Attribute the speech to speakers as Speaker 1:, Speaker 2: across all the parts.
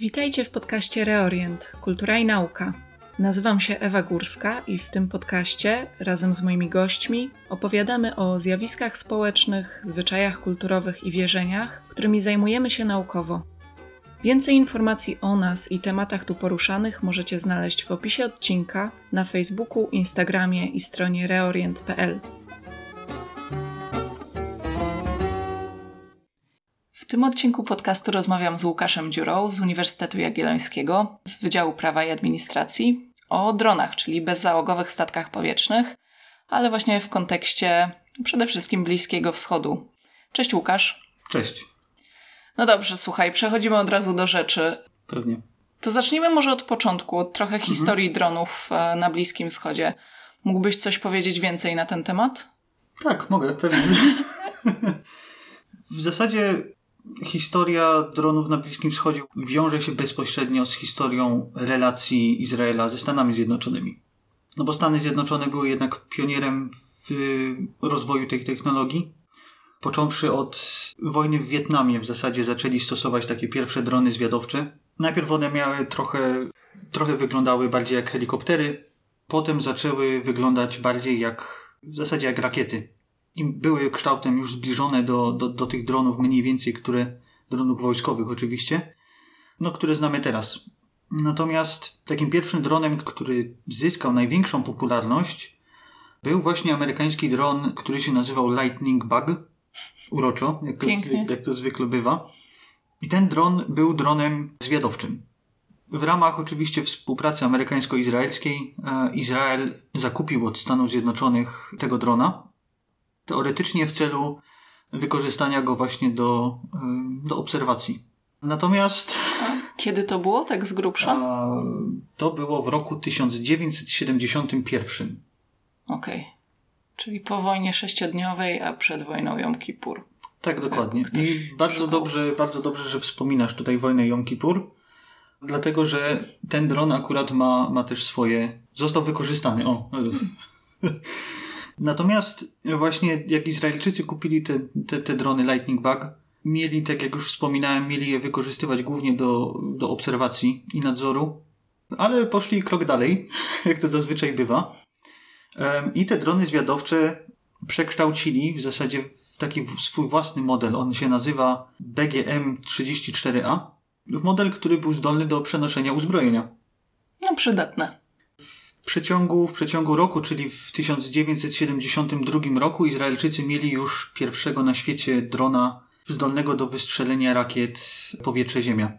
Speaker 1: Witajcie w podcaście Reorient Kultura i Nauka. Nazywam się Ewa Górska i w tym podcaście razem z moimi gośćmi opowiadamy o zjawiskach społecznych, zwyczajach kulturowych i wierzeniach, którymi zajmujemy się naukowo. Więcej informacji o nas i tematach tu poruszanych możecie znaleźć w opisie odcinka na Facebooku, Instagramie i stronie reorient.pl. W tym odcinku podcastu rozmawiam z Łukaszem Dziurą z Uniwersytetu Jagiellońskiego z Wydziału Prawa i Administracji o dronach, czyli bezzałogowych statkach powietrznych, ale właśnie w kontekście przede wszystkim Bliskiego Wschodu. Cześć Łukasz.
Speaker 2: Cześć.
Speaker 1: No dobrze, słuchaj, przechodzimy od razu do rzeczy.
Speaker 2: Pewnie.
Speaker 1: To zacznijmy może od początku, od trochę mhm. historii dronów e, na Bliskim Wschodzie. Mógłbyś coś powiedzieć więcej na ten temat?
Speaker 2: Tak, mogę, pewnie. w zasadzie historia dronów na Bliskim Wschodzie wiąże się bezpośrednio z historią relacji Izraela ze Stanami Zjednoczonymi. No bo Stany Zjednoczone były jednak pionierem w rozwoju tej technologii. Począwszy od wojny w Wietnamie w zasadzie zaczęli stosować takie pierwsze drony zwiadowcze. Najpierw one miały trochę, trochę wyglądały bardziej jak helikoptery, potem zaczęły wyglądać bardziej jak, w zasadzie jak rakiety i były kształtem już zbliżone do, do, do tych dronów mniej więcej, które, dronów wojskowych oczywiście, no które znamy teraz. Natomiast takim pierwszym dronem, który zyskał największą popularność, był właśnie amerykański dron, który się nazywał Lightning Bug. Uroczo, jak to, jak to zwykle bywa. I ten dron był dronem zwiadowczym. W ramach oczywiście współpracy amerykańsko-izraelskiej e, Izrael zakupił od Stanów Zjednoczonych tego drona teoretycznie w celu wykorzystania go właśnie do, do obserwacji. Natomiast.
Speaker 1: Kiedy to było, tak z grubsza?
Speaker 2: to było w roku 1971.
Speaker 1: Okej. Okay. Czyli po wojnie sześciodniowej, a przed wojną Jom Kippur.
Speaker 2: Tak, dokładnie. I bardzo dobrze, bardzo dobrze, że wspominasz tutaj wojnę Jom Kippur, dlatego że ten dron akurat ma, ma też swoje. Został wykorzystany. O. Natomiast właśnie jak Izraelczycy kupili te, te, te drony Lightning Bug, mieli, tak jak już wspominałem, mieli je wykorzystywać głównie do, do obserwacji i nadzoru, ale poszli krok dalej, jak to zazwyczaj bywa. I te drony zwiadowcze przekształcili w zasadzie w taki swój własny model. On się nazywa BGM-34A. W model, który był zdolny do przenoszenia uzbrojenia.
Speaker 1: No, przydatne
Speaker 2: przeciągu, w przeciągu roku, czyli w 1972 roku, Izraelczycy mieli już pierwszego na świecie drona zdolnego do wystrzelenia rakiet powietrze-ziemia.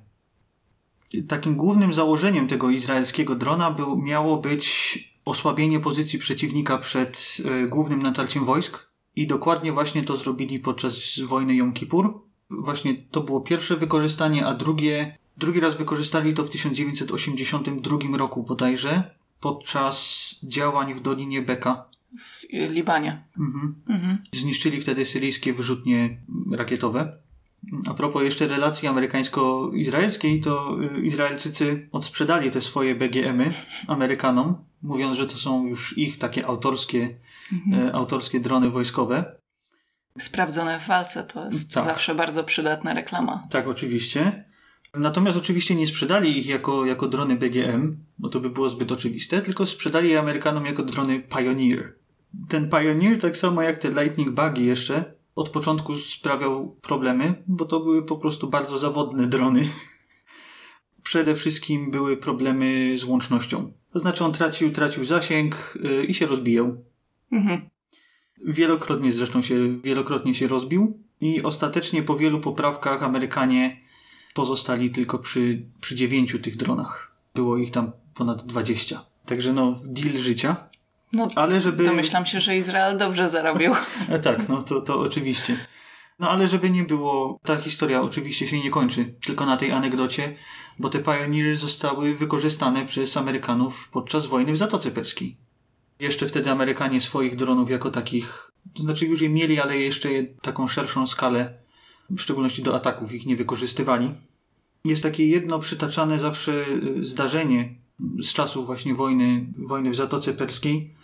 Speaker 2: Takim głównym założeniem tego izraelskiego drona był, miało być osłabienie pozycji przeciwnika przed y, głównym natarciem wojsk i dokładnie właśnie to zrobili podczas wojny Jom Kippur. Właśnie to było pierwsze wykorzystanie, a drugie, drugi raz wykorzystali to w 1982 roku bodajże podczas działań w Dolinie Beka.
Speaker 1: W Libanie. Mhm.
Speaker 2: Mhm. Zniszczyli wtedy syryjskie wyrzutnie rakietowe. A propos jeszcze relacji amerykańsko-izraelskiej, to y, Izraelczycy odsprzedali te swoje BGM-y Amerykanom, mówiąc, że to są już ich takie autorskie, mhm. E, autorskie drony wojskowe.
Speaker 1: Sprawdzone w walce to jest tak. zawsze bardzo przydatna reklama.
Speaker 2: Tak, oczywiście. Natomiast oczywiście nie sprzedali ich jako, jako drony BGM, bo to by było zbyt oczywiste, tylko sprzedali je Amerykanom jako drony Pioneer. Ten Pioneer, tak samo jak te Lightning Bugi jeszcze, od początku sprawiał problemy, bo to były po prostu bardzo zawodne drony. Przede wszystkim były problemy z łącznością. To znaczy on tracił, tracił zasięg yy, i się rozbijał. Mhm. Wielokrotnie zresztą się, wielokrotnie się rozbił i ostatecznie po wielu poprawkach Amerykanie pozostali tylko przy, przy dziewięciu tych dronach. Było ich tam ponad 20. Także no, deal życia.
Speaker 1: No, ale żeby... Domyślam się, że Izrael dobrze zarobił.
Speaker 2: E, tak, no to, to oczywiście. No ale żeby nie było, ta historia oczywiście się nie kończy tylko na tej anegdocie, bo te Pioneery zostały wykorzystane przez Amerykanów podczas wojny w Zatoce Perskiej. Jeszcze wtedy Amerykanie swoich dronów jako takich, to znaczy już je mieli, ale jeszcze taką szerszą skalę w szczególności do ataków ich nie wykorzystywali. Jest takie jedno przytaczane zawsze y, zdarzenie z czasów właśnie wojny, wojny w Zatoce Perskiej.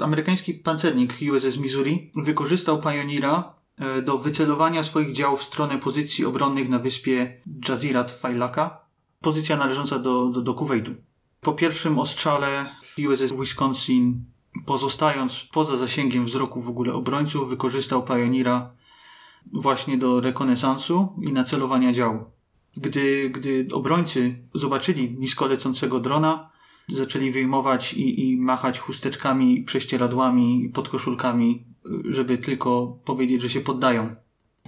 Speaker 2: Amerykański pancernik USS Missouri wykorzystał Pioneera e, do wycelowania swoich działów w stronę pozycji obronnych na wyspie Jazirat Failaka, pozycja należąca do, do, do Kuwejtu. Po pierwszym ostrzale USS Wisconsin, pozostając poza zasięgiem wzroku w ogóle obrońców, wykorzystał Pioneera właśnie do rekonesansu i nacelowania działu. Gdy, gdy obrońcy zobaczyli nisko lecącego drona, zaczęli wyjmować i, i machać chusteczkami, prześcieradłami, podkoszulkami, żeby tylko powiedzieć, że się poddają.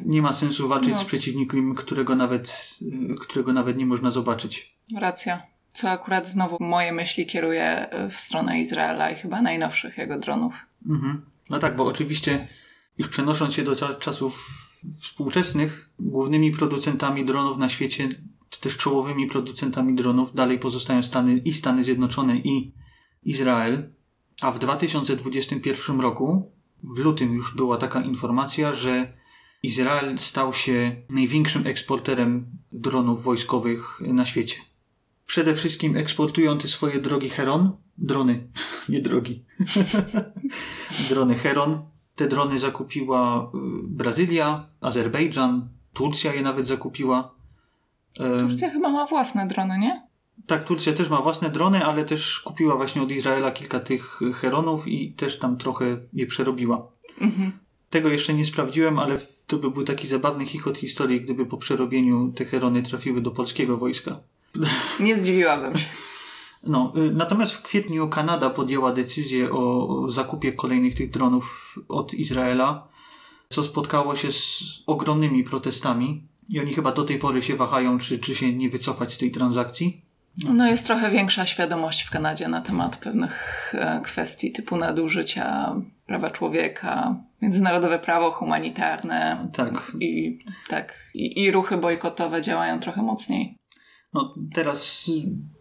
Speaker 2: Nie ma sensu walczyć no. z przeciwnikiem, którego nawet, którego nawet nie można zobaczyć.
Speaker 1: Racja. Co akurat znowu moje myśli kieruje w stronę Izraela i chyba najnowszych jego dronów.
Speaker 2: Mhm. No tak, bo oczywiście już przenosząc się do czasów współczesnych, głównymi producentami dronów na świecie czy też czołowymi producentami dronów dalej pozostają Stany i Stany Zjednoczone i Izrael. A w 2021 roku, w lutym już była taka informacja, że Izrael stał się największym eksporterem dronów wojskowych na świecie. Przede wszystkim eksportują te swoje drogi Heron, drony, nie drogi, drony Heron. Te drony zakupiła y, Brazylia, Azerbejdżan, Turcja je nawet zakupiła.
Speaker 1: Turcja chyba ma własne drony, nie?
Speaker 2: Tak, Turcja też ma własne drony, ale też kupiła właśnie od Izraela kilka tych Heronów i też tam trochę je przerobiła. Mhm. Tego jeszcze nie sprawdziłem, ale to by był taki zabawny chichot historii, gdyby po przerobieniu te Herony trafiły do polskiego wojska.
Speaker 1: Nie zdziwiłabym się.
Speaker 2: No, y, natomiast w kwietniu Kanada podjęła decyzję o zakupie kolejnych tych dronów od Izraela, co spotkało się z ogromnymi protestami. I oni chyba do tej pory się wahają, czy, czy się nie wycofać z tej transakcji.
Speaker 1: No. no jest trochę większa świadomość w Kanadzie na temat pewnych e, kwestii typu nadużycia prawa człowieka, międzynarodowe prawo humanitarne.
Speaker 2: Tak.
Speaker 1: I, tak, i, i ruchy bojkotowe działają trochę mocniej.
Speaker 2: No teraz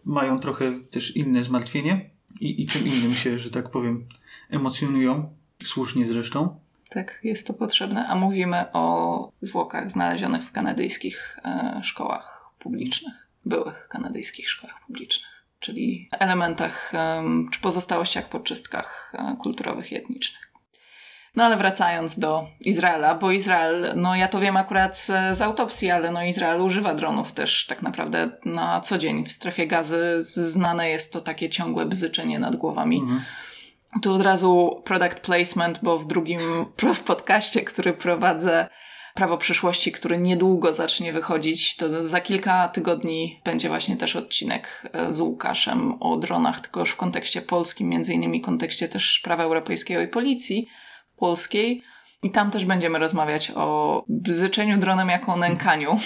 Speaker 2: mają trochę też inne zmartwienie i, i czym innym się, że tak powiem, emocjonują, słusznie zresztą.
Speaker 1: Tak, jest to potrzebne. A mówimy o zwłokach znalezionych w kanadyjskich e, szkołach publicznych, byłych kanadyjskich szkołach publicznych, czyli elementach e, czy pozostałościach po czystkach e, kulturowych i etnicznych. No ale wracając do Izraela, bo Izrael, no ja to wiem akurat z, autopsji, ale no Izrael używa dronów też tak naprawdę na co dzień. W strefie gazy znane jest to takie ciągłe bzyczenie nad głowami. Mhm tu od razu product placement, bo w drugim podcaście, który prowadzę, Prawo Przyszłości, który niedługo zacznie wychodzić, to za kilka tygodni będzie właśnie też odcinek e, z Łukaszem o dronach, tylko już w kontekście polskim, między innymi w kontekście też prawa europejskiego i policji polskiej. I tam też będziemy rozmawiać o bzyczeniu dronem jako nękaniu.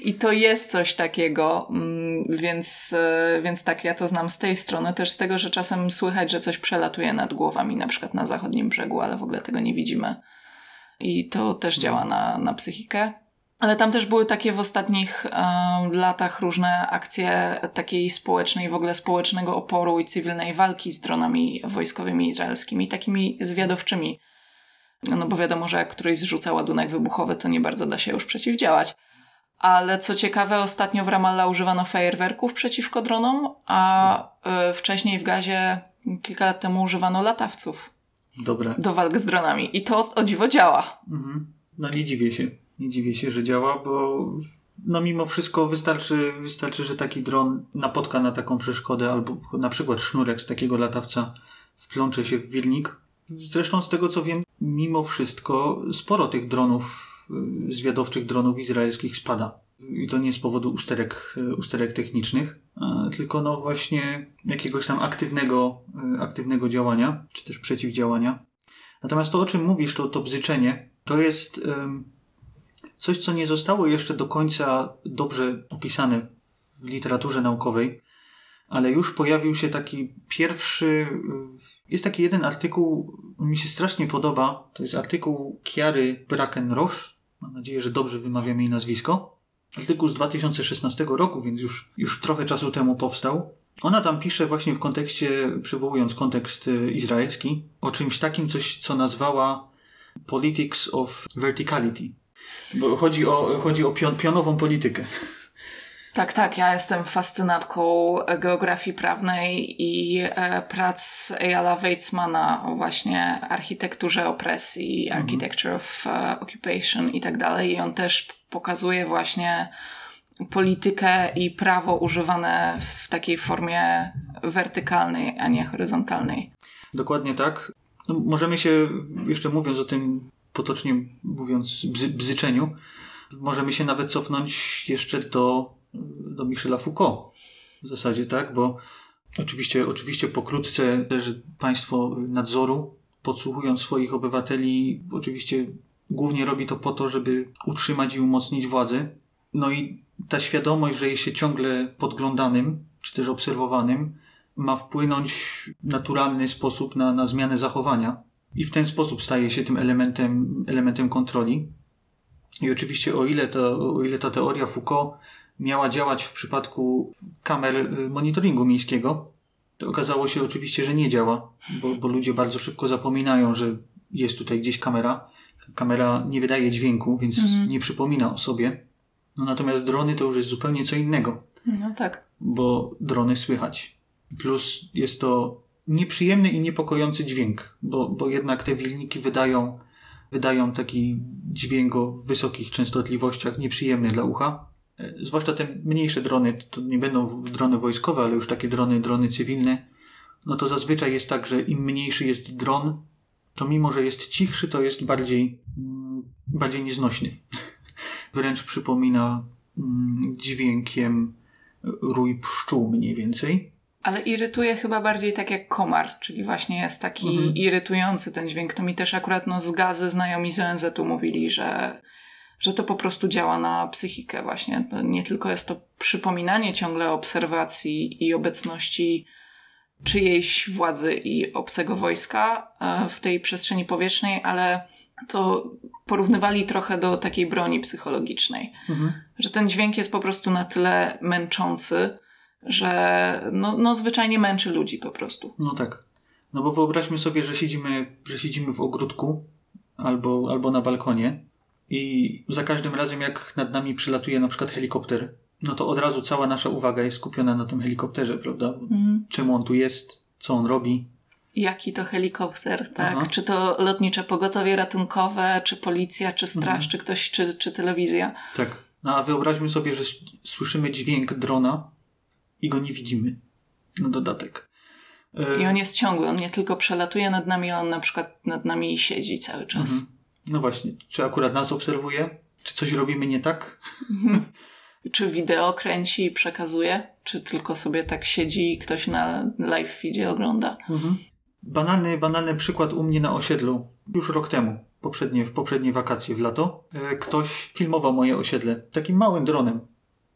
Speaker 1: I to jest coś takiego, mm, więc, e, więc tak, ja to znam z tej strony, też z tego, że czasem słychać, że coś przelatuje nad głowami, na przykład na zachodnim brzegu, ale w ogóle tego nie widzimy. I to też działa na, na psychikę. Ale tam też były takie w ostatnich e, latach różne akcje takiej społecznej, w ogóle społecznego oporu i cywilnej walki z dronami wojskowymi izraelskimi, takimi zwiadowczymi. No bo wiadomo, że jak któryś zrzuca ładunek wybuchowy, to nie bardzo da się już przeciwdziałać. Ale co ciekawe, ostatnio w Ramallah używano fajerwerków przeciwko dronom, a y, wcześniej w Gazie kilka lat temu używano latawców. Do walk z dronami. I to o dziwo działa. Mhm.
Speaker 2: No nie dziwię się. Nie dziwię się, że działa, bo no mimo wszystko wystarczy, wystarczy, że taki dron napotka na taką przeszkodę, albo na przykład sznurek z takiego latawca wplącze się w wirnik. Zresztą z tego co wiem, mimo wszystko sporo tych dronów Y, zwiadowczych dronów izraelskich spada. I to nie z powodu usterek, y, usterek technicznych, tylko no właśnie jakiegoś tam aktywnego, y, aktywnego działania, czy też przeciwdziałania. Natomiast to, o czym mówisz, to, to bzyczenie, to jest coś, co nie zostało jeszcze do końca dobrze opisane w literaturze naukowej, ale już pojawił się taki pierwszy. Jest taki jeden artykuł, mi się strasznie podoba. To jest artykuł Kiary Brackenroche Mam nadzieję, że dobrze wymawiam jej nazwisko. Artykuł z 2016 roku, więc już, już trochę czasu temu powstał. Ona tam pisze właśnie w kontekście, przywołując kontekst y, izraelski, o czymś takim, coś, co nazwała Politics of Verticality. Bo chodzi o, chodzi o pion, pionową politykę.
Speaker 1: Tak, tak. Ja jestem fascynatką geografii prawnej i e, prac Eyala Weizmana o właśnie architekturze opresji, mhm. architecture of uh, occupation i tak dalej. I on też pokazuje właśnie politykę i prawo używane w takiej formie wertykalnej, a nie horyzontalnej.
Speaker 2: Dokładnie tak. No, możemy się, jeszcze mówiąc o tym, potocznie mówiąc, bzy, bzyczeniu, możemy się nawet cofnąć jeszcze do, do Michela Foucault. W zasadzie tak, bo oczywiście, oczywiście pokrótce też państwo nadzoru, podsłuchując swoich obywateli, oczywiście głównie robi to po to, żeby utrzymać i umocnić władzę. No i ta świadomość, że jest się ciągle podglądanym, czy też obserwowanym, ma wpłynąć w naturalny sposób na, na zmianę zachowania i w ten sposób staje się tym elementem, elementem kontroli. I oczywiście o ile, to, o ile ta teoria Foucault miała działać w przypadku kamer y, monitoringu miejskiego, to okazało się oczywiście, że nie działa, bo, bo ludzie bardzo szybko zapominają, że jest tutaj gdzieś kamera. Kamera nie wydaje dźwięku, więc mhm. nie przypomina o sobie. No natomiast drony to już jest zupełnie co innego.
Speaker 1: No tak.
Speaker 2: Bo drony słychać. Plus jest to nieprzyjemny i niepokojący dźwięk, bo, bo jednak te wilniki wydają, wydają taki dźwięk o wysokich częstotliwościach, nieprzyjemny dla ucha. E, zwłaszcza te mniejsze drony, to nie będą drony wojskowe, ale już takie drony, drony cywilne, no to zazwyczaj jest tak, że im mniejszy jest dron, to mimo, że jest cichszy, to jest bardziej, mm, bardziej nieznośny. Wręcz przypomina mm, dźwiękiem rój pszczół mniej więcej.
Speaker 1: Ale irytuje chyba bardziej tak jak komar, czyli właśnie jest taki mhm. irytujący ten dźwięk. To mi też akurat no, z gazy znajomi z ONZ-u mówili, że, że to po prostu działa na psychikę właśnie. Nie tylko jest to przypominanie ciągle obserwacji i obecności czyjejś władzy i obcego wojska e, w tej przestrzeni powietrznej, ale to porównywali trochę do takiej broni psychologicznej. Mhm. Że ten dźwięk jest po prostu na tyle męczący, że no, no zwyczajnie męczy ludzi po prostu.
Speaker 2: No tak. No bo wyobraźmy sobie, że siedzimy, że siedzimy w ogródku albo, albo na balkonie i za każdym razem jak nad nami przylatuje na przykład helikopter, no to od razu cała nasza uwaga jest skupiona na tym helikopterze, prawda? Mhm. Czemu on tu jest, co on robi.
Speaker 1: Jaki to helikopter, tak? Aha. Czy to lotnicze pogotowie ratunkowe, czy policja, czy straż, mhm. czy ktoś, czy, czy telewizja.
Speaker 2: Tak. No a wyobraźmy sobie, że słyszymy dźwięk drona i go nie widzimy. Na dodatek.
Speaker 1: I on jest ciągły, on nie tylko przelatuje nad nami, ale on na przykład nad nami siedzi cały czas. Mhm.
Speaker 2: No właśnie, czy akurat nas obserwuje? Czy coś robimy nie tak?
Speaker 1: Mhm. Czy wideo kręci i przekazuje? Czy tylko sobie tak siedzi i ktoś na live feedzie ogląda? Mhm.
Speaker 2: Banalny, banalny przykład u mnie na osiedlu już rok temu, poprzednie, w poprzednie wakacje w lato. E, ktoś filmował moje osiedle takim małym dronem.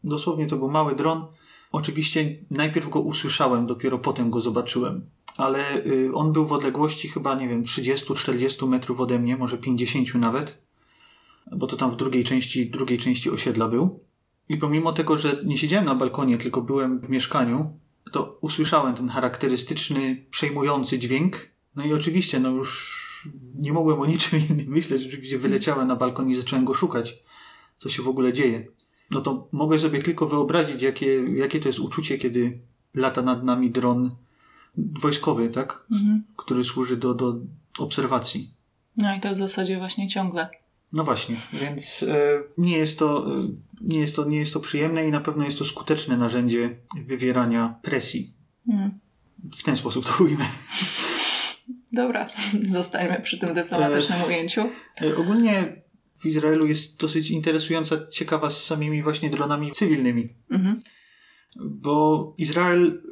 Speaker 2: Dosłownie to był mały dron Oczywiście najpierw go usłyszałem, dopiero potem go zobaczyłem. Ale y, on był w odległości chyba, nie wiem, 30-40 metrów ode mnie, może 50 nawet, bo to tam w drugiej części, drugiej części osiedla był. I pomimo tego, że nie siedziałem na balkonie, tylko byłem w mieszkaniu, to usłyszałem ten charakterystyczny, przejmujący dźwięk. No i oczywiście, no już nie mogłem o niczym innym myśleć. Oczywiście wyleciałem na balkon i zacząłem go szukać, co się w ogóle dzieje no to mogę sobie tylko wyobrazić, jakie, jakie to jest uczucie, kiedy lata nad nami dron wojskowy, tak? Mhm. Który służy do, do obserwacji.
Speaker 1: No i to w zasadzie właśnie ciągle.
Speaker 2: No właśnie, więc e, nie, jest to, e, nie, jest to, nie jest to przyjemne i na pewno jest to skuteczne narzędzie wywierania presji. Mhm. W ten sposób to ujmę.
Speaker 1: Dobra, zostańmy przy tym dyplomatycznym e, ujęciu.
Speaker 2: E, ogólnie w Izraelu jest dosyć interesująca, ciekawa z samymi właśnie dronami cywilnymi. Mhm. Bo Izrael,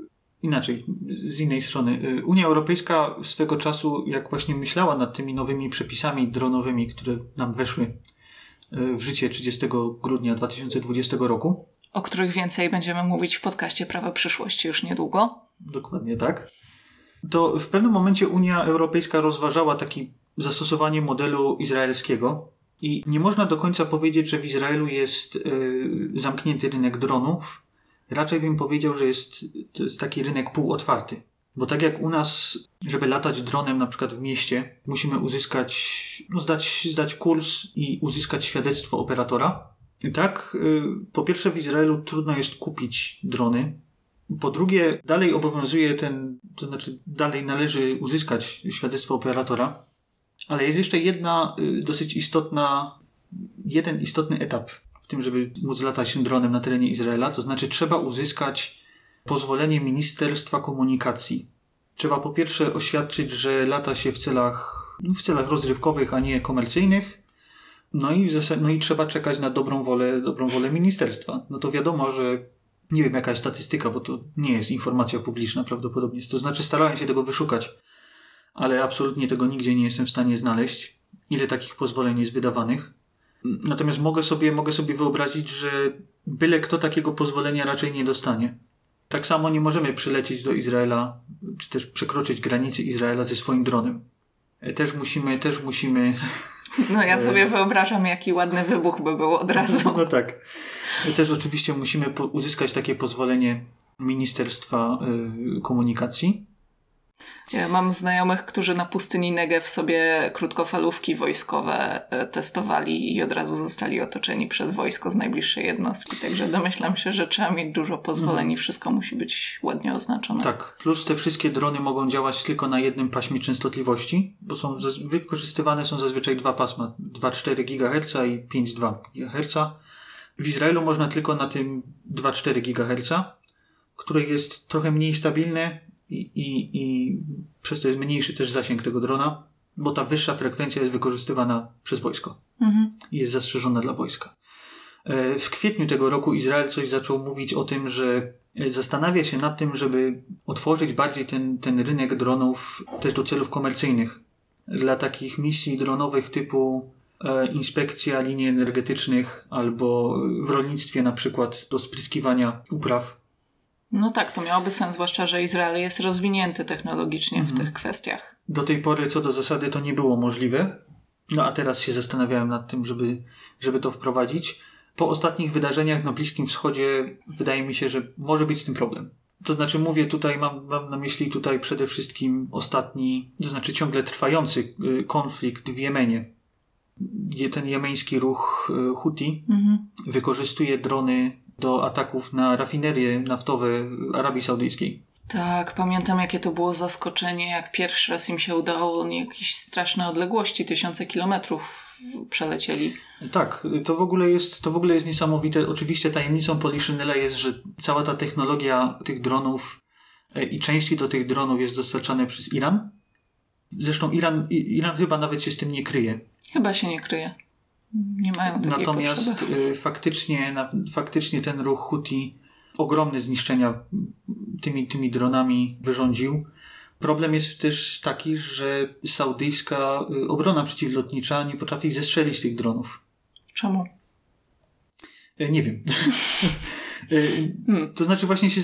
Speaker 2: inaczej, z innej strony, y, Unia Europejska swego czasu, jak właśnie myślała nad tymi nowymi przepisami dronowymi, które nam weszły y, w życie 30 grudnia 2020 roku.
Speaker 1: O których więcej będziemy mówić w podcaście Prawa Przyszłości już niedługo.
Speaker 2: Dokładnie tak. To w pewnym momencie Unia Europejska rozważała taki zastosowanie modelu izraelskiego, i nie można do końca powiedzieć, że w Izraelu jest y, zamknięty rynek dronów. Raczej bym powiedział, że jest, to jest taki rynek półotwarty. Bo tak jak u nas, żeby latać dronem na przykład w mieście, musimy uzyskać, no zdać, zdać kurs i uzyskać świadectwo operatora. Tak, y, po pierwsze w Izraelu trudno jest kupić drony. Po drugie, dalej obowiązuje ten, to znaczy dalej należy uzyskać świadectwo operatora, ale jest jeszcze jedna y, dosyć istotna, jeden istotny etap w tym, żeby móc latać dronem na terenie Izraela, to znaczy trzeba uzyskać pozwolenie Ministerstwa Komunikacji. Trzeba po pierwsze oświadczyć, że lata się w celach, w celach rozrywkowych, a nie komercyjnych. No i, w no i trzeba czekać na dobrą wolę, dobrą wolę ministerstwa. No to wiadomo, że nie wiem jaka jest statystyka, bo to nie jest informacja publiczna prawdopodobnie. To znaczy starałem się tego wyszukać, ale absolutnie tego nigdzie nie jestem w stanie znaleźć. Ile takich pozwoleń jest wydawanych. Natomiast mogę sobie, mogę sobie wyobrazić, że byle kto takiego pozwolenia raczej nie dostanie. Tak samo nie możemy przylecieć do Izraela, czy też przekroczyć granicy Izraela ze swoim dronem. E, Też musimy, też musimy.
Speaker 1: No ja sobie wyobrażam, jaki ładny wybuch by był od razu.
Speaker 2: No tak. E, Też oczywiście musimy uzyskać takie pozwolenie Ministerstwa Komunikacji.
Speaker 1: Ja mam znajomych, którzy na pustyni Negev sobie krótkofalówki wojskowe e, testowali i od razu zostali otoczeni przez wojsko z najbliższej jednostki. Także domyślam się, że trzeba mieć dużo pozwoleń i wszystko musi być ładnie oznaczone.
Speaker 2: Tak, plus te wszystkie drony mogą działać tylko na jednym paśmie częstotliwości, bo są wykorzystywane są zazwyczaj dwa pasma, 2,4 GHz i 5,2 GHz. W Izraelu można tylko na tym 2,4 GHz, które jest trochę mniej stabilne i, i, i przez to jest mniejszy też zasięg tego drona, bo ta wyższa frekwencja jest wykorzystywana przez wojsko
Speaker 1: Mhm.
Speaker 2: i jest zastrzeżona dla wojska. E, W kwietniu tego roku Izrael coś zaczął mówić o tym, że e, zastanawia się nad tym, żeby otworzyć bardziej ten, ten rynek dronów też do celów komercyjnych. Dla takich misji dronowych typu e, inspekcja linii energetycznych albo w rolnictwie na przykład do spryskiwania upraw.
Speaker 1: No tak, to miałoby sens, zwłaszcza, że Izrael jest rozwinięty technologicznie w tych kwestiach.
Speaker 2: Do tej pory co do zasady to nie było możliwe. No a teraz się zastanawiałem nad tym, żeby, żeby to wprowadzić. Po ostatnich wydarzeniach na Bliskim Wschodzie wydaje mi się, że może być z tym problem. To znaczy mówię tutaj, mam, mam na myśli tutaj przede wszystkim ostatni, to znaczy ciągle trwający y, konflikt w Jemenie. Je- Ten jemeński ruch y, Houthi
Speaker 1: Mhm.
Speaker 2: wykorzystuje drony do ataków na rafinerie naftowe Arabii Saudyjskiej.
Speaker 1: Tak, pamiętam jakie to było zaskoczenie, jak pierwszy raz im się udało, jakieś straszne odległości, tysiące kilometrów przelecieli.
Speaker 2: Tak, to w ogóle jest, to w ogóle jest niesamowite. Oczywiście tajemnicą Poliszynela jest, że cała ta technologia tych dronów e, i części do tych dronów jest dostarczane przez Iran. Zresztą Iran, Iran chyba nawet się z tym nie kryje.
Speaker 1: Chyba się nie kryje. Nie mają takiej
Speaker 2: Natomiast
Speaker 1: potrzeby.
Speaker 2: e, faktycznie, na, faktycznie ten ruch Houthi ogromne zniszczenia tymi, tymi dronami wyrządził. Problem jest też taki, że saudyjska e, obrona przeciwlotnicza nie potrafi zestrzelić tych dronów.
Speaker 1: Czemu?
Speaker 2: E, Nie wiem.
Speaker 1: Hmm.
Speaker 2: To znaczy właśnie się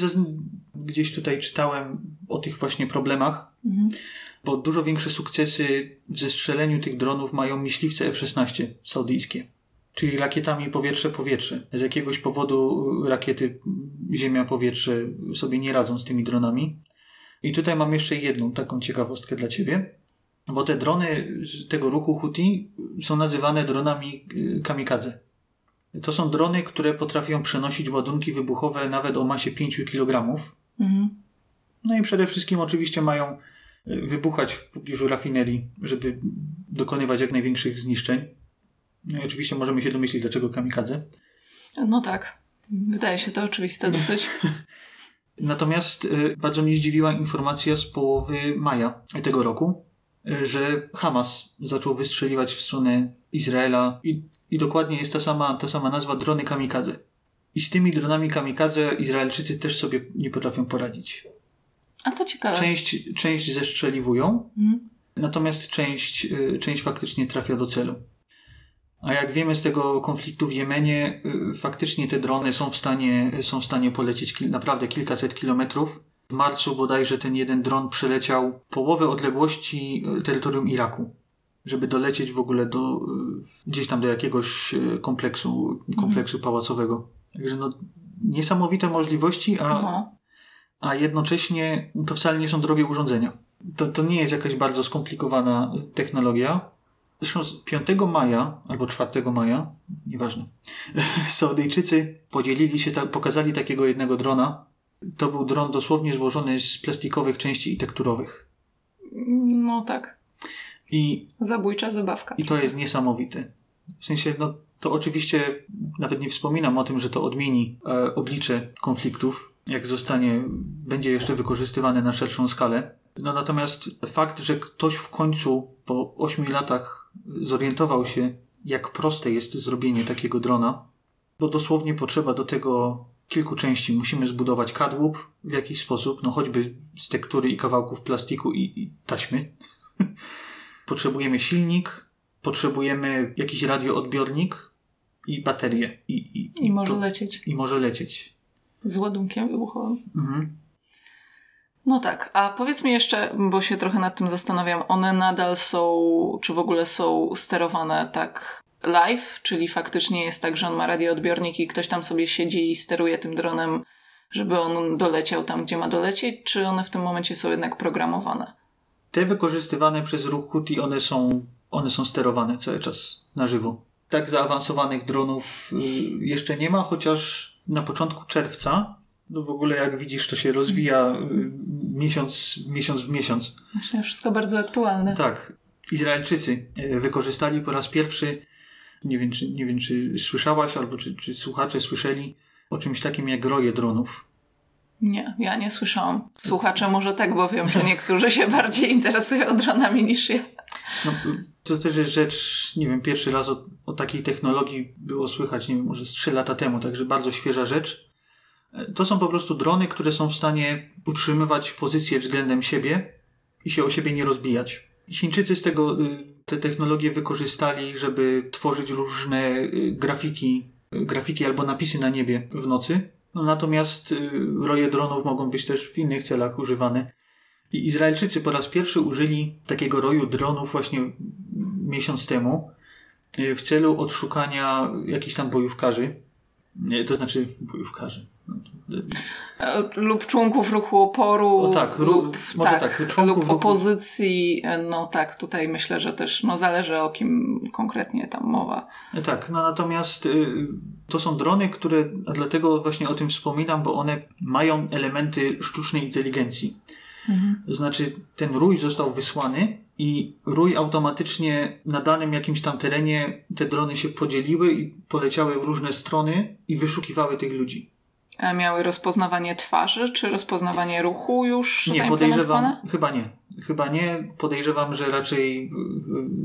Speaker 2: gdzieś tutaj czytałem o tych właśnie problemach,
Speaker 1: Mhm.
Speaker 2: Bo dużo większe sukcesy w zestrzeleniu tych dronów mają myśliwce F-16 saudyjskie. Czyli rakietami powietrze-powietrze. Z jakiegoś powodu rakiety ziemia-powietrze sobie nie radzą z tymi dronami. I tutaj mam jeszcze jedną taką ciekawostkę dla Ciebie, bo te drony z tego ruchu Houthi są nazywane dronami y, kamikadze. To są drony, które potrafią przenosić ładunki wybuchowe nawet o masie 5 kg.
Speaker 1: Mhm.
Speaker 2: No i przede wszystkim oczywiście mają wybuchać w pobliżu rafinerii, żeby dokonywać jak największych zniszczeń. No i oczywiście możemy się domyślić, dlaczego kamikadze.
Speaker 1: No tak. Wydaje się to oczywiste dosyć.
Speaker 2: Natomiast y, bardzo mnie zdziwiła informacja z połowy maja tego roku, y, że Hamas zaczął wystrzeliwać w stronę Izraela i, i dokładnie jest ta sama, ta sama nazwa drony kamikadze. I z tymi dronami kamikadze Izraelczycy też sobie nie potrafią poradzić.
Speaker 1: A to ciekawe.
Speaker 2: Część, część zestrzeliwują,
Speaker 1: Mhm.
Speaker 2: natomiast część, y, część faktycznie trafia do celu. A jak wiemy z tego konfliktu w Jemenie, y, faktycznie te drony są w stanie, są w stanie polecieć kil, naprawdę kilkaset kilometrów. W marcu bodajże ten jeden dron przeleciał połowę odległości y, terytorium Iraku, żeby dolecieć w ogóle do, gdzieś tam do jakiegoś kompleksu, kompleksu pałacowego. Także no, niesamowite możliwości, a. a jednocześnie to wcale nie są drogie urządzenia. To, to nie jest jakaś bardzo skomplikowana technologia. Zresztą z 5 maja albo 4 maja, nieważne, Saudyjczycy podzielili się, ta- pokazali takiego jednego drona. To był dron dosłownie złożony z plastikowych części i tekturowych.
Speaker 1: No tak.
Speaker 2: I,
Speaker 1: Zabójcza zabawka.
Speaker 2: I to jest niesamowite. W sensie, no to oczywiście nawet nie wspominam o tym, że to odmieni e, oblicze konfliktów, jak zostanie, będzie jeszcze wykorzystywane na szerszą skalę. No natomiast fakt, że ktoś w końcu po 8 latach zorientował się, jak proste jest zrobienie takiego drona, bo dosłownie potrzeba do tego kilku części. Musimy zbudować kadłub w jakiś sposób, no choćby z tektury i kawałków plastiku i, i taśmy. Potrzebujemy silnik, potrzebujemy jakiś radioodbiornik i baterię. I, i,
Speaker 1: I może
Speaker 2: to-
Speaker 1: lecieć
Speaker 2: I może lecieć.
Speaker 1: Z ładunkiem wybuchowym.
Speaker 2: Mhm.
Speaker 1: No tak, a powiedz mi jeszcze, bo się trochę nad tym zastanawiam, one nadal są, czy w ogóle są sterowane tak live, czyli faktycznie jest tak, że on ma radioodbiornik i ktoś tam sobie siedzi i steruje tym dronem, żeby on doleciał tam, gdzie ma dolecieć, czy one w tym momencie są jednak programowane?
Speaker 2: Te wykorzystywane przez ruch Houthi, one są, one są sterowane cały czas na żywo. Tak zaawansowanych dronów y, jeszcze nie ma, chociaż na początku czerwca, no w ogóle jak widzisz, to się rozwija y, miesiąc, miesiąc w miesiąc.
Speaker 1: Właśnie wszystko bardzo aktualne.
Speaker 2: Tak. Izraelczycy e, wykorzystali po raz pierwszy, nie wiem czy, nie wiem, czy słyszałaś, albo czy, czy słuchacze słyszeli o czymś takim jak roje dronów.
Speaker 1: Nie, ja nie słyszałam. Słuchacze może tak, bo wiem, że niektórzy się bardziej interesują dronami niż ja.
Speaker 2: No, to też jest rzecz, nie wiem, pierwszy raz o, o takiej technologii było słychać, nie wiem, może z 3 lata temu, także bardzo świeża rzecz. E, To są po prostu drony, które są w stanie utrzymywać pozycję względem siebie i się o siebie nie rozbijać. Chińczycy z tego y, te technologie wykorzystali, żeby tworzyć różne y, grafiki, y, grafiki albo napisy na niebie w nocy. No, natomiast roje dronów mogą być też w innych celach używane. I Izraelczycy po raz pierwszy użyli takiego roju dronów właśnie miesiąc temu y, w celu odszukania jakichś tam bojówkarzy. Nie, To znaczy bojówkarzy. No,
Speaker 1: E, Lub członków ruchu oporu,
Speaker 2: O tak,
Speaker 1: lub,
Speaker 2: może
Speaker 1: tak,
Speaker 2: tak, członków
Speaker 1: lub
Speaker 2: ruchu-
Speaker 1: opozycji. E, No tak, tutaj myślę, że też no, zależy o kim konkretnie tam mowa.
Speaker 2: Tak, no natomiast y, to są drony, które, a dlatego właśnie o tym wspominam, bo one mają elementy sztucznej inteligencji.
Speaker 1: Mhm.
Speaker 2: To znaczy, ten rój został wysłany i rój automatycznie na danym jakimś tam terenie te drony się podzieliły i poleciały w różne strony i wyszukiwały tych ludzi.
Speaker 1: A miały rozpoznawanie twarzy, czy rozpoznawanie ruchu już
Speaker 2: Nie, podejrzewam, chyba nie. Chyba nie. Podejrzewam, że raczej,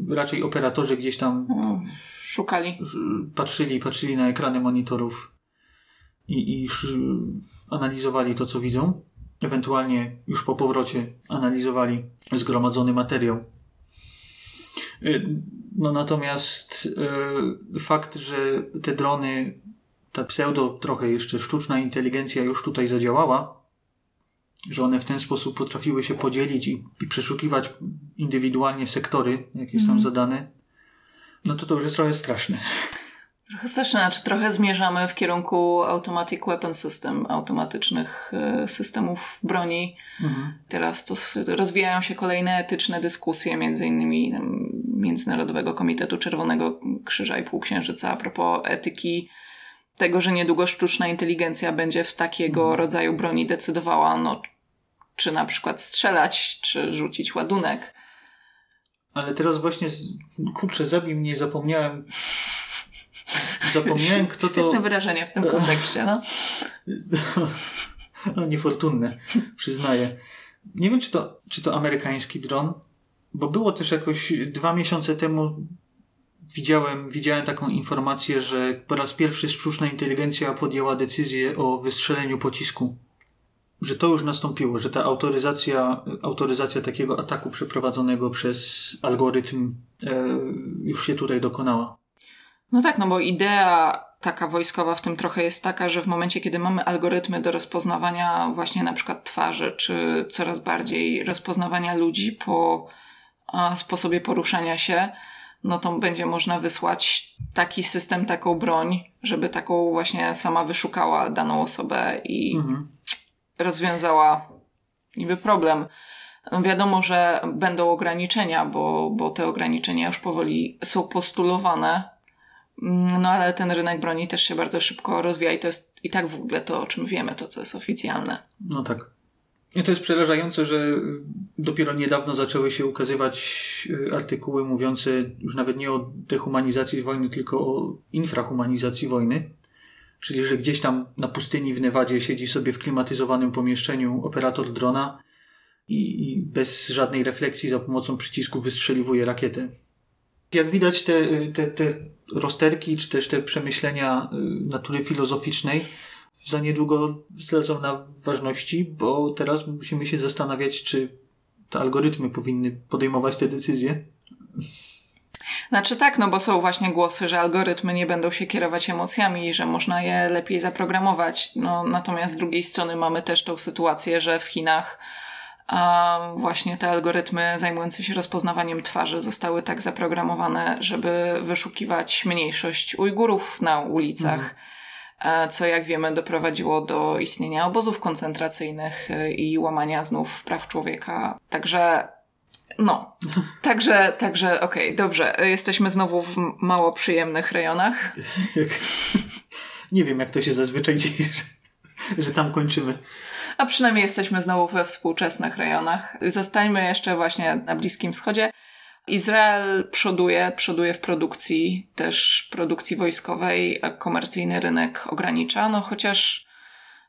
Speaker 2: raczej operatorzy gdzieś tam
Speaker 1: Szukali.
Speaker 2: patrzyli, patrzyli na ekrany monitorów i, i analizowali to, co widzą. Ewentualnie już po powrocie analizowali zgromadzony materiał. Y, No natomiast y, fakt, że te drony, ta pseudo trochę jeszcze sztuczna inteligencja już tutaj zadziałała, że one w ten sposób potrafiły się podzielić i, i przeszukiwać indywidualnie sektory, jakie są
Speaker 1: Mhm.
Speaker 2: zadane, no to to już jest trochę straszne.
Speaker 1: Trochę straszne, znaczy trochę zmierzamy w kierunku Automatic Weapon System, automatycznych e, systemów broni.
Speaker 2: Mhm.
Speaker 1: Teraz to rozwijają się kolejne etyczne dyskusje, między innymi em, Międzynarodowego Komitetu Czerwonego Krzyża i Półksiężyca a propos etyki tego, że niedługo sztuczna inteligencja będzie w takiego
Speaker 2: Mhm.
Speaker 1: rodzaju broni decydowała, no, czy na przykład strzelać, czy rzucić ładunek.
Speaker 2: Ale teraz właśnie, kurczę, zabij mnie, zapomniałem. Zapomniałem, kto to.
Speaker 1: Świetne wyrażenie w tym kontekście, no.
Speaker 2: No, niefortunne, przyznaję. Nie wiem, czy to, czy to amerykański dron, bo było też jakoś dwa miesiące temu. Widziałem, widziałem taką informację, że po raz pierwszy sztuczna inteligencja podjęła decyzję o wystrzeleniu pocisku. Że to już nastąpiło, że ta autoryzacja, autoryzacja takiego ataku przeprowadzonego przez algorytm e, już się tutaj dokonała.
Speaker 1: No tak, no bo idea taka wojskowa w tym trochę jest taka, że w momencie, kiedy mamy algorytmy do rozpoznawania właśnie na przykład twarzy, czy coraz bardziej rozpoznawania ludzi po sposobie poruszania się, no to będzie można wysłać taki system, taką broń, żeby taką właśnie sama wyszukała daną osobę i
Speaker 2: Mhm.
Speaker 1: rozwiązała niby problem. No wiadomo, że będą ograniczenia, bo, bo te ograniczenia już powoli są postulowane. Mm, no ale ten rynek broni też się bardzo szybko rozwija i to jest i tak w ogóle to, o czym wiemy, to co jest oficjalne.
Speaker 2: No tak. I to jest przerażające, że dopiero niedawno zaczęły się ukazywać y, artykuły mówiące już nawet nie o dehumanizacji wojny, tylko o infrahumanizacji wojny. Czyli, że gdzieś tam na pustyni w Nevadzie siedzi sobie w klimatyzowanym pomieszczeniu operator drona i, i bez żadnej refleksji za pomocą przycisku wystrzeliwuje rakietę. Jak widać, te, te, te rozterki, czy też te przemyślenia y, natury filozoficznej za niedługo zlecą na ważności, bo teraz musimy się zastanawiać, czy te algorytmy powinny podejmować te decyzje.
Speaker 1: Znaczy tak, no bo są właśnie głosy, że algorytmy nie będą się kierować emocjami i że można je lepiej zaprogramować. No, natomiast z drugiej strony mamy też tą sytuację, że w Chinach a właśnie te algorytmy zajmujące się rozpoznawaniem twarzy zostały tak zaprogramowane, żeby wyszukiwać mniejszość Ujgurów na ulicach. Mhm co jak wiemy doprowadziło do istnienia obozów koncentracyjnych e, i łamania znów praw człowieka. Także no, także, także okej, okay, dobrze. Jesteśmy znowu w mało przyjemnych rejonach.
Speaker 2: Nie wiem, jak to się zazwyczaj dzieje, że, że tam kończymy.
Speaker 1: A przynajmniej jesteśmy znowu we współczesnych rejonach. Zostańmy jeszcze właśnie na Bliskim Wschodzie. Izrael przoduje, przoduje w produkcji, też produkcji wojskowej, komercyjny rynek ogranicza, no chociaż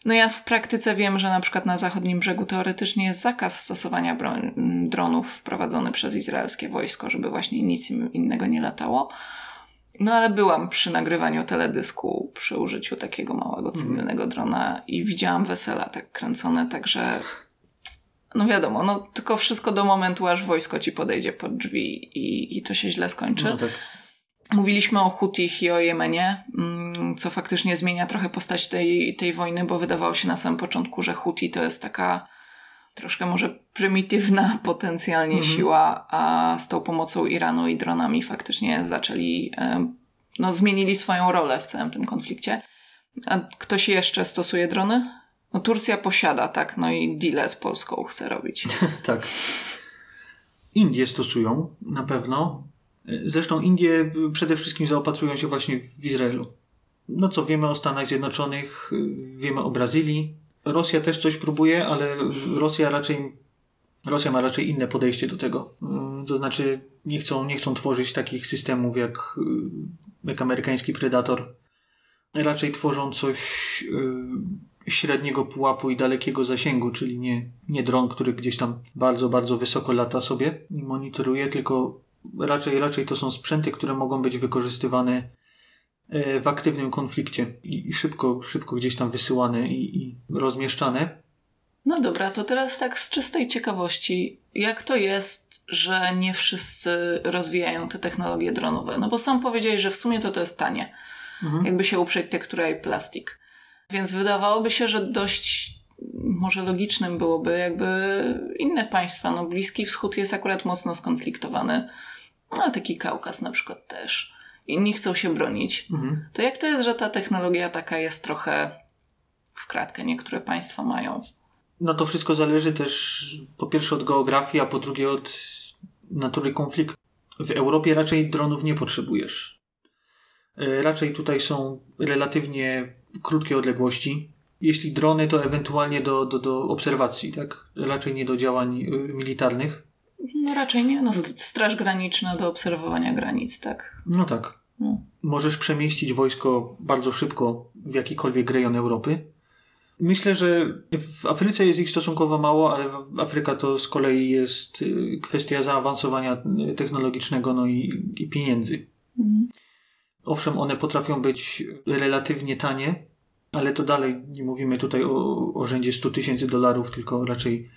Speaker 1: no ja w praktyce wiem, że na przykład na zachodnim brzegu teoretycznie jest zakaz stosowania dronów wprowadzony przez izraelskie wojsko, żeby właśnie nic innego nie latało. No ale byłam przy nagrywaniu teledysku przy użyciu takiego małego mhm. cywilnego drona i widziałam wesela tak kręcone, także no wiadomo, no tylko wszystko do momentu, aż wojsko ci podejdzie pod drzwi i, i to się źle skończy. No tak. Mówiliśmy o Hutich i o Jemenie, mm, co faktycznie zmienia trochę postać tej, tej wojny, bo wydawało się na samym początku, że Huti to jest taka troszkę może prymitywna potencjalnie mhm. siła, a z tą pomocą Iranu i dronami faktycznie zaczęli, no zmienili swoją rolę w całym tym konflikcie. A ktoś jeszcze stosuje drony? No Turcja posiada, tak, no i deal z Polską chce robić.
Speaker 2: tak. Indie stosują na pewno. Zresztą Indie przede wszystkim zaopatrują się właśnie w Izraelu. No co wiemy o Stanach Zjednoczonych, wiemy o Brazylii. Rosja też coś próbuje, ale Rosja raczej Rosja ma raczej inne podejście do tego. To znaczy nie chcą, nie chcą tworzyć takich systemów jak, jak amerykański Predator. Raczej tworzą coś średniego pułapu i dalekiego zasięgu, czyli nie, nie dron, który gdzieś tam bardzo, bardzo wysoko lata sobie i monitoruje, tylko raczej, raczej to są sprzęty, które mogą być wykorzystywane w aktywnym konflikcie i szybko, szybko gdzieś tam wysyłane i, i rozmieszczane.
Speaker 1: No dobra, to teraz tak z czystej ciekawości, jak to jest, że nie wszyscy rozwijają te technologie dronowe? No bo sam powiedziałeś, że w sumie to to jest tanie. Mhm. Jakby się uprzeć tektura i plastik. Więc wydawałoby się, że dość może logicznym byłoby, jakby inne państwa, no Bliski Wschód jest akurat mocno skonfliktowany, no taki Kaukaz na przykład też. Inni chcą się bronić. Mhm. To jak to jest, że ta technologia taka jest trochę w kratkę niektóre państwa mają?
Speaker 2: No to wszystko zależy też po pierwsze od geografii, a po drugie od natury konfliktu. W Europie raczej dronów nie potrzebujesz. E, raczej tutaj są relatywnie krótkie odległości. Jeśli drony, to ewentualnie do, do, do obserwacji, tak? Raczej nie do działań y, militarnych.
Speaker 1: No raczej nie. No, straż graniczna do obserwowania granic, tak?
Speaker 2: No tak. No. Możesz przemieścić wojsko bardzo szybko w jakikolwiek rejon Europy. Myślę, że w Afryce jest ich stosunkowo mało, ale Afryka to z kolei jest y, kwestia zaawansowania technologicznego no i, i pieniędzy. Mhm. Owszem, one potrafią być relatywnie tanie, ale to dalej nie mówimy tutaj o, o rzędzie 100 tysięcy dolarów, tylko raczej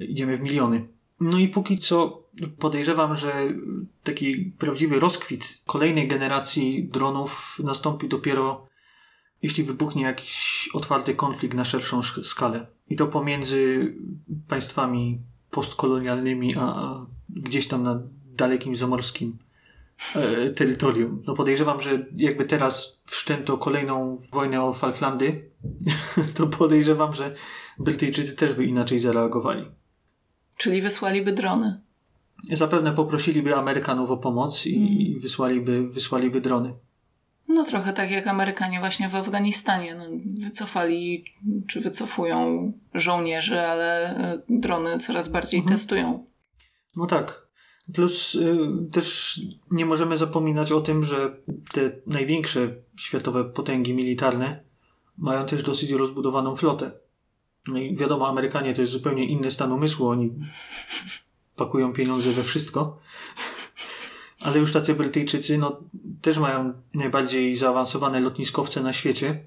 Speaker 2: idziemy w miliony. No i póki co podejrzewam, że taki prawdziwy rozkwit kolejnej generacji dronów nastąpi dopiero jeśli wybuchnie jakiś otwarty konflikt na szerszą skalę. I to pomiędzy państwami postkolonialnymi, a gdzieś tam na dalekim zamorskim e, terytorium. No podejrzewam, że jakby teraz wszczęto kolejną wojnę o Falklandy, to podejrzewam, że Brytyjczycy też by inaczej zareagowali.
Speaker 1: Czyli wysłaliby drony.
Speaker 2: Zapewne poprosiliby Amerykanów o pomoc i mm. wysłaliby, wysłaliby drony.
Speaker 1: No trochę tak jak Amerykanie właśnie w Afganistanie. No, wycofali czy wycofują żołnierzy, ale e, drony coraz bardziej mhm. testują.
Speaker 2: No tak. Plus y, też nie możemy zapominać o tym, że te największe światowe potęgi militarne mają też dosyć rozbudowaną flotę. No i wiadomo, Amerykanie to jest zupełnie inny stan umysłu. Oni pakują pieniądze we wszystko. Ale już tacy Brytyjczycy no, też mają najbardziej zaawansowane lotniskowce na świecie.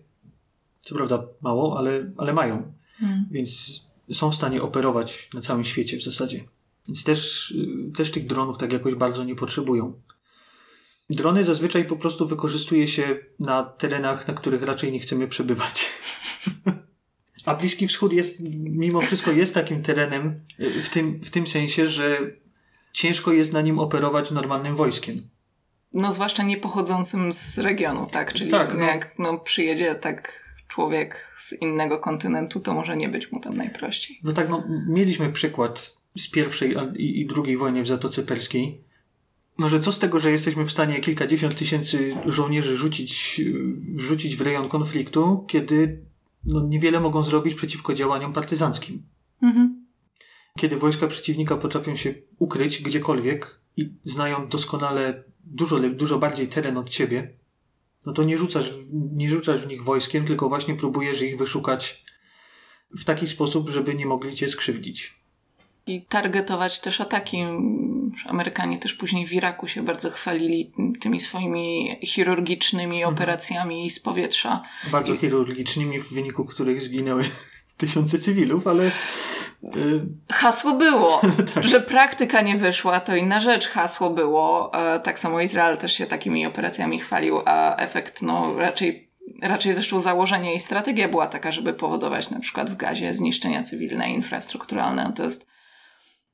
Speaker 2: Co prawda mało, ale, ale mają. Hmm. Więc są w stanie operować na całym świecie w zasadzie. Więc też, też tych dronów tak jakoś bardzo nie potrzebują. Drony zazwyczaj po prostu wykorzystuje się na terenach, na których raczej nie chcemy przebywać. A Bliski Wschód jest, mimo wszystko jest takim terenem w tym, w tym sensie, że ciężko jest na nim operować normalnym wojskiem.
Speaker 1: No, zwłaszcza nie pochodzącym z regionu, tak? Czyli tak, no. jak no, przyjedzie tak człowiek z innego kontynentu, to może nie być mu tam najprościej.
Speaker 2: No tak, no, mieliśmy przykład z pierwszej i, i drugiej wojny w Zatoce Perskiej. No, że co z tego, że jesteśmy w stanie kilkadziesiąt tysięcy żołnierzy rzucić, wrzucić w rejon konfliktu, kiedy no, niewiele mogą zrobić przeciwko działaniom partyzanckim. Mhm. Kiedy wojska przeciwnika potrafią się ukryć gdziekolwiek i znają doskonale dużo, dużo bardziej teren od ciebie, no to nie rzucasz, nie rzucasz w nich wojskiem, tylko właśnie próbujesz ich wyszukać w taki sposób, żeby nie mogli cię skrzywdzić.
Speaker 1: I targetować też ataki. Amerykanie też później w Iraku się bardzo chwalili tymi swoimi chirurgicznymi mhm. operacjami z powietrza.
Speaker 2: Bardzo I... chirurgicznymi, w wyniku których zginęły tysiące cywilów, ale.
Speaker 1: Y, hasło było, tak. że praktyka nie wyszła, to inna rzecz. Hasło było. E, tak samo Izrael też się takimi operacjami chwalił, a efekt no raczej raczej zresztą założenie i strategia była taka, żeby powodować na przykład w gazie zniszczenia cywilne i infrastrukturalne. To jest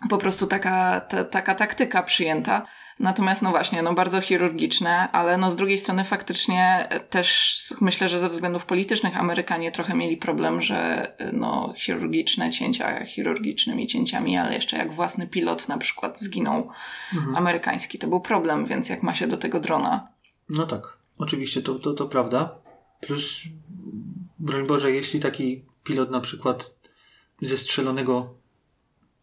Speaker 1: po prostu taka, ta, taka taktyka przyjęta. Natomiast no właśnie, no bardzo chirurgiczne, ale no z drugiej strony faktycznie też myślę, że ze względów politycznych Amerykanie trochę mieli problem, że no chirurgiczne cięcia chirurgicznymi cięciami, ale jeszcze jak własny pilot na przykład zginął mhm. amerykański, to był problem, więc jak ma się do tego drona.
Speaker 2: No tak, oczywiście to, to, to prawda. Plus, broń Boże, jeśli taki pilot na przykład zestrzelonego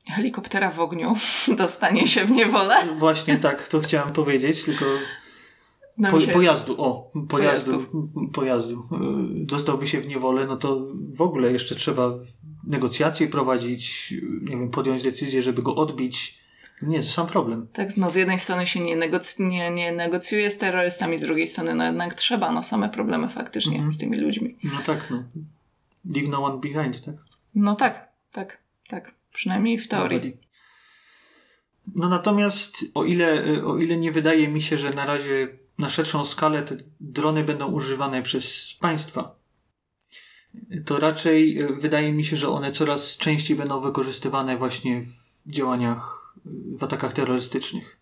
Speaker 1: helikoptera w ogniu dostanie się w niewolę.
Speaker 2: Właśnie tak, to chciałam powiedzieć, tylko po, się... pojazdu, o, pojazdu, pojazdu y, dostałby się w niewolę, no to w ogóle jeszcze trzeba negocjacje prowadzić, nie wiem, podjąć decyzję, żeby go odbić. Nie, to sam problem.
Speaker 1: Tak, no z jednej strony się nie, negoc nie, nie negocjuje z terrorystami, z drugiej strony no jednak trzeba, no same problemy faktycznie mm -hmm. z tymi ludźmi.
Speaker 2: No tak, no. Leave no one behind, tak?
Speaker 1: No tak, tak, tak. Przynajmniej w teorii.
Speaker 2: No natomiast o ile, o ile nie wydaje mi się, że na razie na szerszą skalę te drony będą używane przez państwa, to raczej e, wydaje mi się, że one coraz częściej będą wykorzystywane właśnie w działaniach, w atakach terrorystycznych.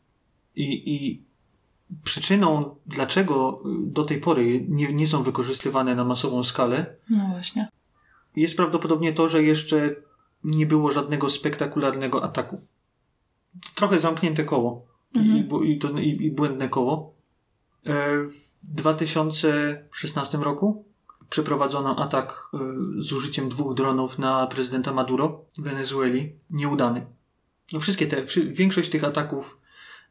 Speaker 2: I, i przyczyną, dlaczego do tej pory nie, nie są wykorzystywane na masową skalę,
Speaker 1: no właśnie.
Speaker 2: jest prawdopodobnie to, że jeszcze nie było żadnego spektakularnego ataku. Trochę zamknięte koło mhm. i, i, i błędne koło. E, w 2016 roku przeprowadzono atak e, z użyciem dwóch dronów na prezydenta Maduro w Wenezueli. Nieudany. No wszystkie te, większość tych ataków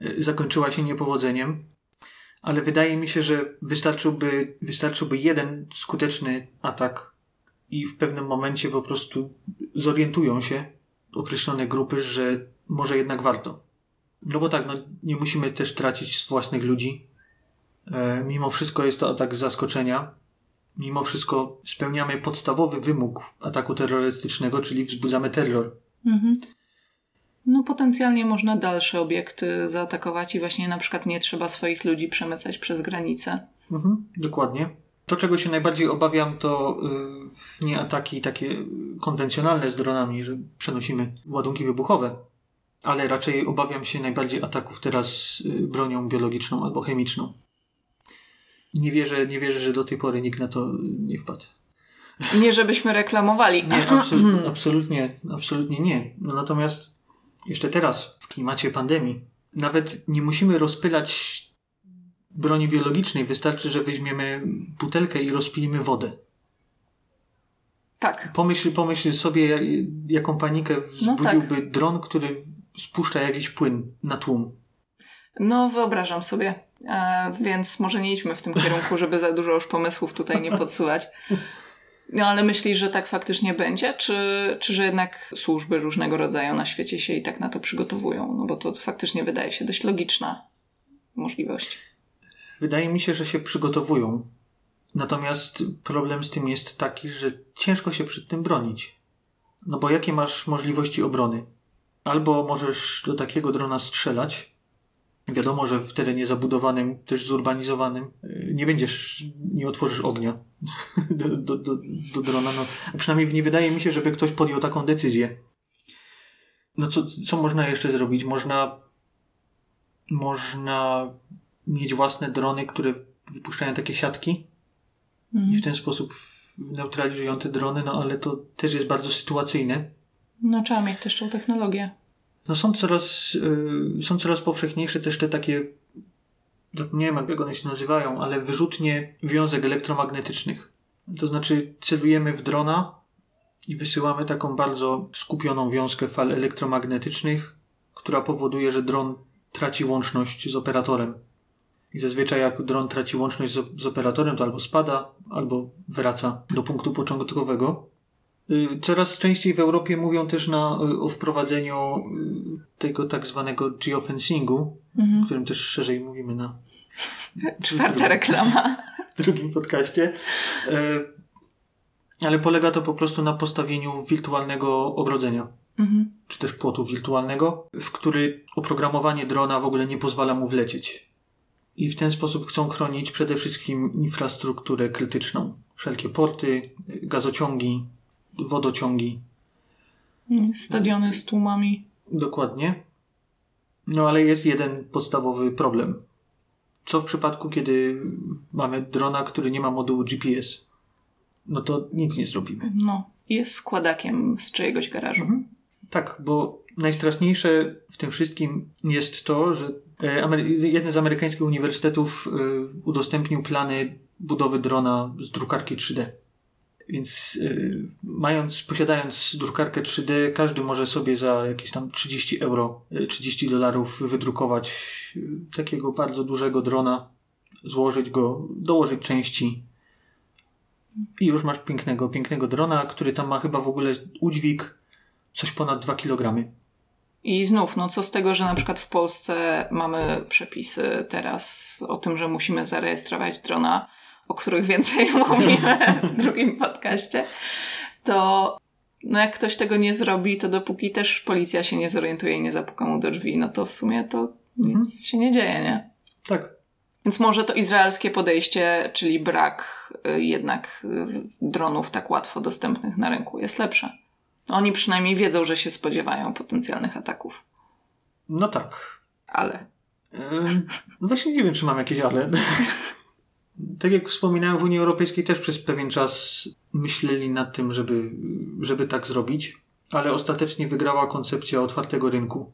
Speaker 2: e, zakończyła się niepowodzeniem, ale wydaje mi się, że wystarczyłby, wystarczyłby jeden skuteczny atak i w pewnym momencie po prostu zorientują się określone grupy, że może jednak warto. No bo tak, no, nie musimy też tracić własnych ludzi. E, mimo wszystko jest to atak zaskoczenia. Mimo wszystko spełniamy podstawowy wymóg ataku terrorystycznego, czyli wzbudzamy terror. Mhm.
Speaker 1: No potencjalnie można dalsze obiekty zaatakować i właśnie na przykład nie trzeba swoich ludzi przemycać przez granicę.
Speaker 2: Mhm, dokładnie. To, czego się najbardziej obawiam, to yy, nie ataki takie konwencjonalne z dronami, że przenosimy ładunki wybuchowe, ale raczej obawiam się najbardziej ataków teraz yy, bronią biologiczną albo chemiczną. Nie wierzę, nie wierzę, że do tej pory nikt na to nie wpadł.
Speaker 1: Nie, żebyśmy reklamowali.
Speaker 2: Nie, absolutnie, absolutnie, absolutnie nie. No natomiast jeszcze teraz, w klimacie pandemii, nawet nie musimy rozpylać broni biologicznej. Wystarczy, że weźmiemy butelkę i rozpilimy wodę.
Speaker 1: Tak.
Speaker 2: Pomyśl, pomyśl sobie, jaką panikę wzbudziłby no tak. dron, który spuszcza jakiś płyn na tłum.
Speaker 1: No, wyobrażam sobie. E, więc może nie idźmy w tym kierunku, żeby za dużo już pomysłów tutaj nie podsuwać. No ale myślisz, że tak faktycznie będzie? Czy, czy że jednak służby różnego rodzaju na świecie się i tak na to przygotowują? No bo to faktycznie wydaje się dość logiczna możliwość.
Speaker 2: Wydaje mi się, że się przygotowują. Natomiast problem z tym jest taki, że ciężko się przed tym bronić. No bo jakie masz możliwości obrony? Albo możesz do takiego drona strzelać, Wiadomo, że w terenie zabudowanym, też zurbanizowanym, y, nie będziesz, nie otworzysz ognia do, do, do, do drona. No, przynajmniej nie wydaje mi się, żeby ktoś podjął taką decyzję. No co, co można jeszcze zrobić? Można, można mieć własne drony, które wypuszczają takie siatki mhm. i w ten sposób neutralizują te drony, no ale to też jest bardzo sytuacyjne.
Speaker 1: No trzeba mieć też tą technologię.
Speaker 2: No są coraz, yy, są coraz powszechniejsze też te takie, no nie wiem jak one się nazywają, ale wyrzutnie wiązek elektromagnetycznych. To znaczy celujemy w drona i wysyłamy taką bardzo skupioną wiązkę fal elektromagnetycznych, która powoduje, że dron traci łączność z operatorem. I zazwyczaj jak dron traci łączność z, z operatorem, to albo spada, albo wraca do punktu początkowego. Y, coraz częściej w Europie mówią też na, y, o wprowadzeniu y, tego tak zwanego geofencingu, mhm. o którym też szerzej mówimy na
Speaker 1: czwarta drugim, reklama.
Speaker 2: W drugim podcaście. Ale polega to po prostu na postawieniu wirtualnego ogrodzenia. Mhm. Czy też płotu wirtualnego, w który oprogramowanie drona w ogóle nie pozwala mu wlecieć. I w ten sposób chcą chronić przede wszystkim infrastrukturę krytyczną. Wszelkie porty, gazociągi, wodociągi.
Speaker 1: Stadiony z tłumami.
Speaker 2: Dokładnie. No ale jest jeden podstawowy problem. Co w przypadku, kiedy mamy drona, który nie ma modułu GPS? No to nic nie zrobimy.
Speaker 1: No, jest składakiem z czyjegoś garażu. Mhm.
Speaker 2: Tak, bo najstraszniejsze w tym wszystkim jest to, że jeden z amerykańskich uniwersytetów e, udostępnił plany budowy drona z drukarki 3D. Więc y, mając, posiadając drukarkę 3D, każdy może sobie za jakieś tam 30 euro, 30 y, dolarów wydrukować takiego bardzo dużego drona, złożyć go, dołożyć części i już masz pięknego, pięknego drona, który tam ma chyba w ogóle udźwig coś ponad 2 kg.
Speaker 1: I znów, no co z tego, że na przykład w Polsce mamy przepisy teraz o tym, że musimy zarejestrować drona, o których więcej mówimy w drugim podcaście, to no jak ktoś tego nie zrobi, to dopóki też policja się nie zorientuje i nie zapuka mu do drzwi, no to w sumie to mhm. nic się nie dzieje, nie?
Speaker 2: Tak.
Speaker 1: Więc może to izraelskie podejście, czyli brak y, jednak dronów tak łatwo dostępnych na rynku jest lepsze. Oni przynajmniej wiedzą, że się spodziewają potencjalnych ataków.
Speaker 2: No tak.
Speaker 1: Ale.
Speaker 2: Yy, właśnie nie wiem, czy mam jakieś ale. tak jak wspominałem, w Unii Europejskiej też przez pewien czas myśleli nad tym, żeby, żeby tak zrobić, ale ostatecznie wygrała koncepcja otwartego rynku.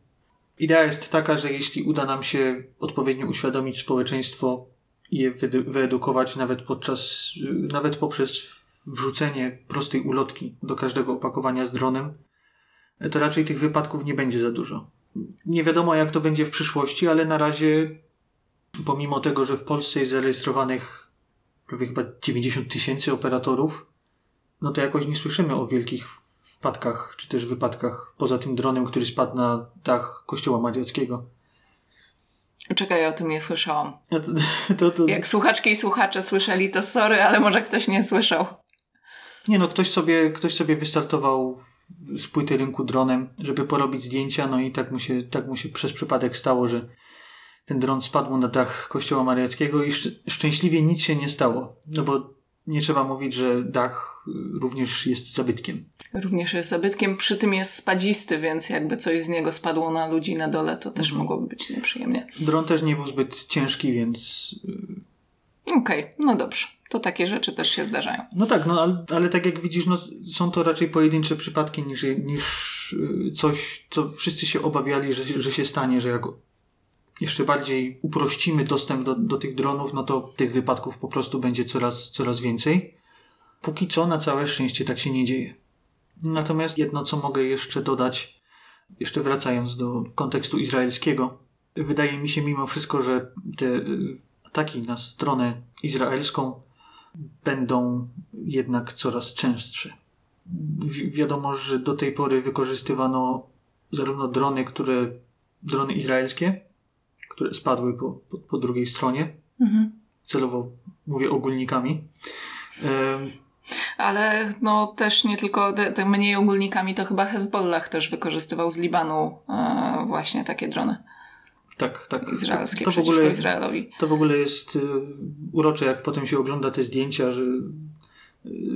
Speaker 2: Idea jest taka, że jeśli uda nam się odpowiednio uświadomić społeczeństwo i je wyedukować nawet podczas, nawet poprzez wrzucenie prostej ulotki do każdego opakowania z dronem, to raczej tych wypadków nie będzie za dużo. Nie wiadomo, jak to będzie w przyszłości, ale na razie pomimo tego, że w Polsce jest zarejestrowanych prawie chyba 90 tysięcy operatorów, no to jakoś nie słyszymy o wielkich wpadkach czy też wypadkach, poza tym dronem, który spadł na dach kościoła mariackiego.
Speaker 1: Czekaj, ja o tym nie słyszałam. To, to, to... Jak słuchaczki i słuchacze słyszeli, to sorry, ale może ktoś nie słyszał.
Speaker 2: Nie no, ktoś sobie, ktoś sobie wystartował z płyty rynku dronem, żeby porobić zdjęcia, no i tak mu się, tak mu się przez przypadek stało, że ten dron spadł na dach kościoła mariackiego i szcz szczęśliwie nic się nie stało. No bo nie trzeba mówić, że dach również jest zabytkiem.
Speaker 1: Również jest zabytkiem, przy tym jest spadzisty, więc jakby coś z niego spadło na ludzi na dole, to też mhm. mogłoby być nieprzyjemnie.
Speaker 2: Dron też nie był zbyt ciężki, więc...
Speaker 1: Y, Okej, okay, no dobrze. To takie rzeczy też się zdarzają.
Speaker 2: No tak, no ale, ale tak jak widzisz, no, są to raczej pojedyncze przypadki niż, niż y, coś, co wszyscy się obawiali, że, że się stanie, że jak jeszcze bardziej uprościmy dostęp do, do tych dronów, no to tych wypadków po prostu będzie coraz, coraz więcej. Póki co na całe szczęście tak się nie dzieje. Natomiast jedno, co mogę jeszcze dodać, jeszcze wracając do kontekstu izraelskiego, wydaje mi się mimo wszystko, że te y, ataki na stronę izraelską będą jednak coraz częstsze. Wi wiadomo, że do tej pory wykorzystywano zarówno drony, które drony izraelskie, które spadły po, po, po drugiej stronie. Mhm. Celowo mówię ogólnikami.
Speaker 1: Ale no też nie tylko te, te, mniej ogólnikami, to chyba Hezbollah też wykorzystywał z Libanu e, właśnie takie drony.
Speaker 2: Tak, tak.
Speaker 1: Izraelskie to, to w ogóle, Izraelowi.
Speaker 2: To w ogóle jest y, urocze, jak potem się ogląda te zdjęcia, że y,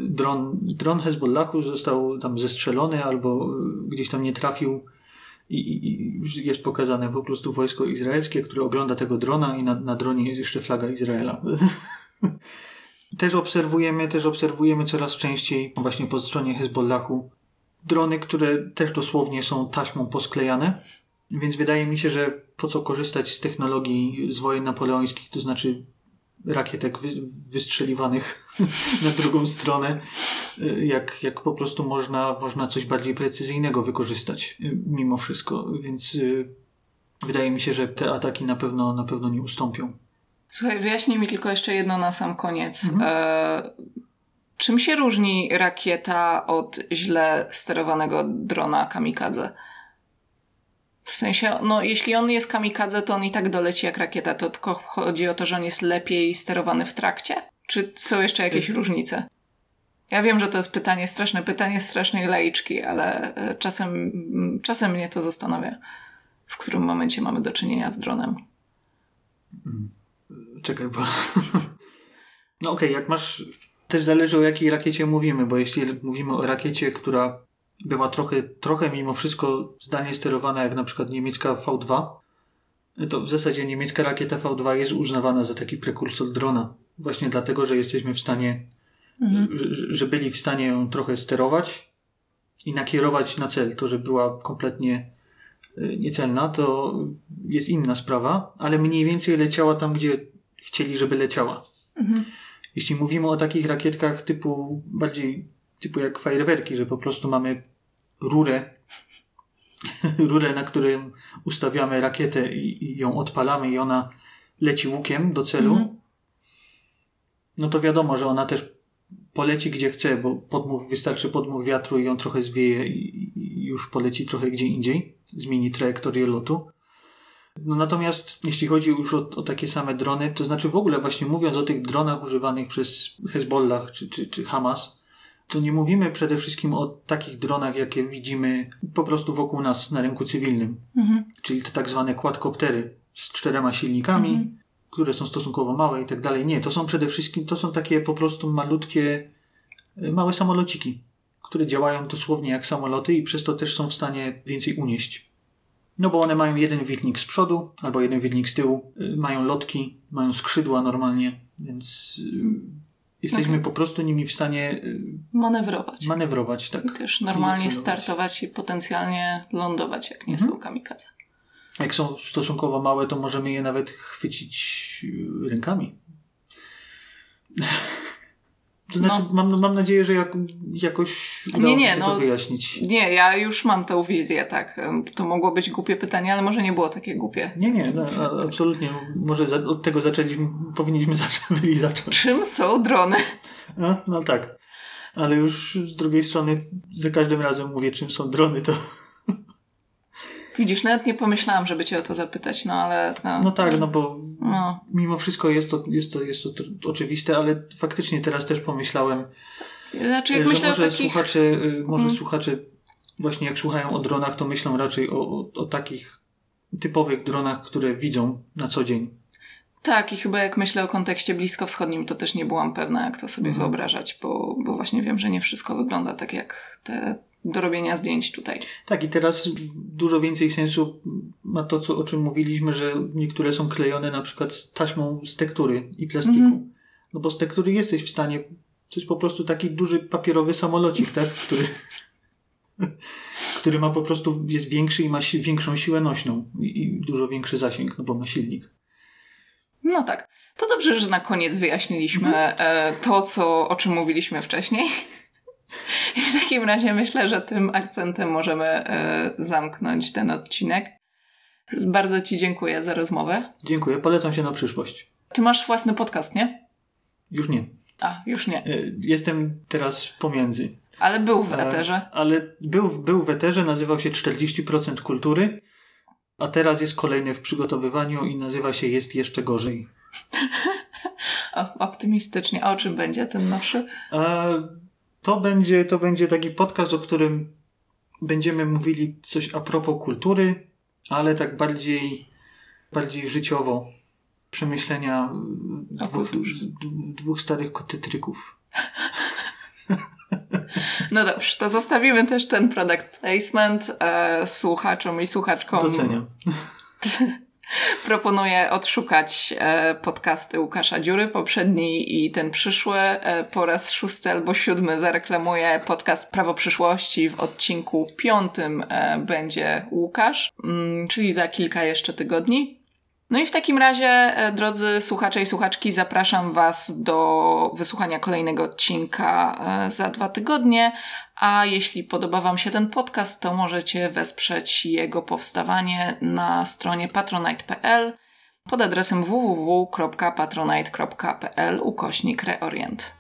Speaker 2: dron, dron Hezbollahu został tam zestrzelony albo y, gdzieś tam nie trafił i, i, jest pokazane po prostu wojsko izraelskie, które ogląda tego drona i na, na dronie jest jeszcze flaga Izraela. też obserwujemy, też obserwujemy coraz częściej właśnie po stronie Hezbollahu drony, które też dosłownie są taśmą posklejane więc wydaje mi się, że po co korzystać z technologii z wojen napoleońskich, to znaczy rakietek wy, wystrzeliwanych na drugą stronę, jak, jak po prostu można, można coś bardziej precyzyjnego wykorzystać mimo wszystko. Więc y, wydaje mi się, że te ataki na pewno, na pewno nie ustąpią.
Speaker 1: Słuchaj, wyjaśnij mi tylko jeszcze jedno na sam koniec. Mhm. E, czym się różni rakieta od źle sterowanego drona kamikadze? W sensie, no jeśli on jest kamikadze, to on i tak doleci jak rakieta. To tylko chodzi o to, że on jest lepiej sterowany w trakcie? Czy są jeszcze jakieś y różnice? Ja wiem, że to jest pytanie, straszne pytanie strasznej laiczki, ale e, czasem, czasem mnie to zastanawia, w którym momencie mamy do czynienia z dronem.
Speaker 2: Mm. Czekaj, bo... No okej, okay, jak masz... Też zależy o jakiej rakiecie mówimy, bo jeśli mówimy o rakiecie, która była trochę, trochę mimo wszystko zdalnie sterowana, jak na przykład niemiecka V2, to w zasadzie niemiecka rakieta V2 jest uznawana za taki prekursor drona. Właśnie dlatego, że jesteśmy w stanie, mhm. że, byli w stanie ją trochę sterować i nakierować na cel. To, że była kompletnie y, niecelna, to jest inna sprawa, ale mniej więcej leciała tam, gdzie chcieli, żeby leciała. Mhm. Jeśli mówimy o takich rakietkach typu bardziej typu jak fajerwerki, że po prostu mamy rurę, rurę, na którym ustawiamy rakietę i, i, ją odpalamy i ona leci łukiem do celu, mm. no to wiadomo, że ona też poleci gdzie chce, bo podmuch, wystarczy podmuch wiatru i ją trochę zwieje i, i już poleci trochę gdzie indziej, zmieni trajektorię lotu. No natomiast jeśli chodzi już o, o, takie same drony, to znaczy w ogóle właśnie mówiąc o tych dronach używanych przez Hezbollah czy, czy, czy Hamas, to nie mówimy przede wszystkim o takich dronach, jakie widzimy po prostu wokół nas na rynku cywilnym. Mhm. Czyli te tak zwane quadcoptery z czterema silnikami, mhm. które są stosunkowo małe i tak dalej. Nie, to są przede wszystkim, to są takie po prostu malutkie, e, małe samolociki, które działają dosłownie jak samoloty i przez to też są w stanie więcej unieść. No bo one mają jeden wilnik z przodu albo jeden wilnik z tyłu, e, mają lotki, mają skrzydła normalnie, więc Jesteśmy okay. po prostu nimi w stanie y,
Speaker 1: manewrować.
Speaker 2: Manewrować, tak.
Speaker 1: I też normalnie startować i potencjalnie lądować, jak nie mhm. są kamikadze.
Speaker 2: Jak są stosunkowo małe, to możemy je nawet chwycić y, rękami. To znaczy, no. mam, mam nadzieję, że jak, jakoś udało nie, nie, się no, to wyjaśnić.
Speaker 1: Nie, ja już mam tę wizję, tak. To mogło być głupie pytanie, ale może nie było takie głupie.
Speaker 2: Nie, nie, no, absolutnie. Może za, od tego zaczęliśmy, powinniśmy zacząć, byli zacząć.
Speaker 1: Czym są drony?
Speaker 2: No, no tak. Ale już z drugiej strony za każdym razem mówię, czym są drony, to
Speaker 1: Widzisz, nawet nie pomyślałam, żeby cię o to zapytać, no ale...
Speaker 2: No, no tak, no bo no. mimo wszystko jest to, jest, to, jest to oczywiste, ale faktycznie teraz też pomyślałem,
Speaker 1: znaczy, jak że
Speaker 2: myślę
Speaker 1: może,
Speaker 2: takich... słuchacze, y, może hmm. słuchacze właśnie jak słuchają o dronach, to myślą raczej o, o, o takich typowych dronach, które widzą na co dzień.
Speaker 1: Tak, i chyba jak myślę o kontekście bliskowschodnim, to też nie byłam pewna, jak to sobie mhm. wyobrażać, bo, bo właśnie wiem, że nie wszystko wygląda tak jak te do robienia zdjęć tutaj.
Speaker 2: Tak, i teraz dużo więcej sensu ma to, co, o czym mówiliśmy, że niektóre są klejone na przykład z taśmą z tektury i plastiku. Mm -hmm. No bo z tektury jesteś w stanie. To jest po prostu taki duży papierowy samolocik, tak? Który, który ma po prostu, jest większy i ma si większą siłę nośną i, i dużo większy zasięg, no bo ma silnik.
Speaker 1: No tak. To dobrze, że na koniec wyjaśniliśmy e, to, co, o czym mówiliśmy wcześniej. I w takim razie myślę, że tym akcentem możemy e, zamknąć ten odcinek. Bardzo Ci dziękuję za rozmowę.
Speaker 2: Dziękuję, polecam się na przyszłość.
Speaker 1: Ty masz własny podcast, nie?
Speaker 2: Już nie.
Speaker 1: A, już nie.
Speaker 2: E, Jestem teraz pomiędzy.
Speaker 1: Ale był w eterze.
Speaker 2: Ale był, był w eterze, nazywał się 40% kultury, a teraz jest kolejny w przygotowywaniu i nazywa się Jest jeszcze gorzej.
Speaker 1: O, optymistycznie. A o czym będzie ten nowszy?
Speaker 2: A to będzie, to będzie taki podcast, o którym będziemy mówili coś a propos kultury, ale tak bardziej, bardziej życiowo. Przemyślenia dwóch, dwóch starych kotytryków.
Speaker 1: No dobrze, to zostawimy też ten product placement e, słuchaczom i słuchaczkom.
Speaker 2: Doceniam.
Speaker 1: Proponuję odszukać e, podcasty Łukasza Dziury, poprzedni i ten przyszły. E, po raz szósty albo siódmy zareklamuję podcast Prawo Przyszłości. W odcinku piątym e, będzie Łukasz, mm, czyli za kilka jeszcze tygodni. No i w takim razie, drodzy słuchacze i słuchaczki, zapraszam Was do wysłuchania kolejnego odcinka za dwa tygodnie. A jeśli podoba Wam się ten podcast, to możecie wesprzeć jego powstawanie na stronie patronite.pl pod adresem www.patronite.pl ukośnik reorient.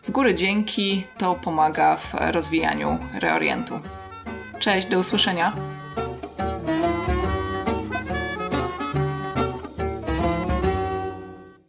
Speaker 1: Z góry dzięki, to pomaga w rozwijaniu reorientu. Cześć, do usłyszenia.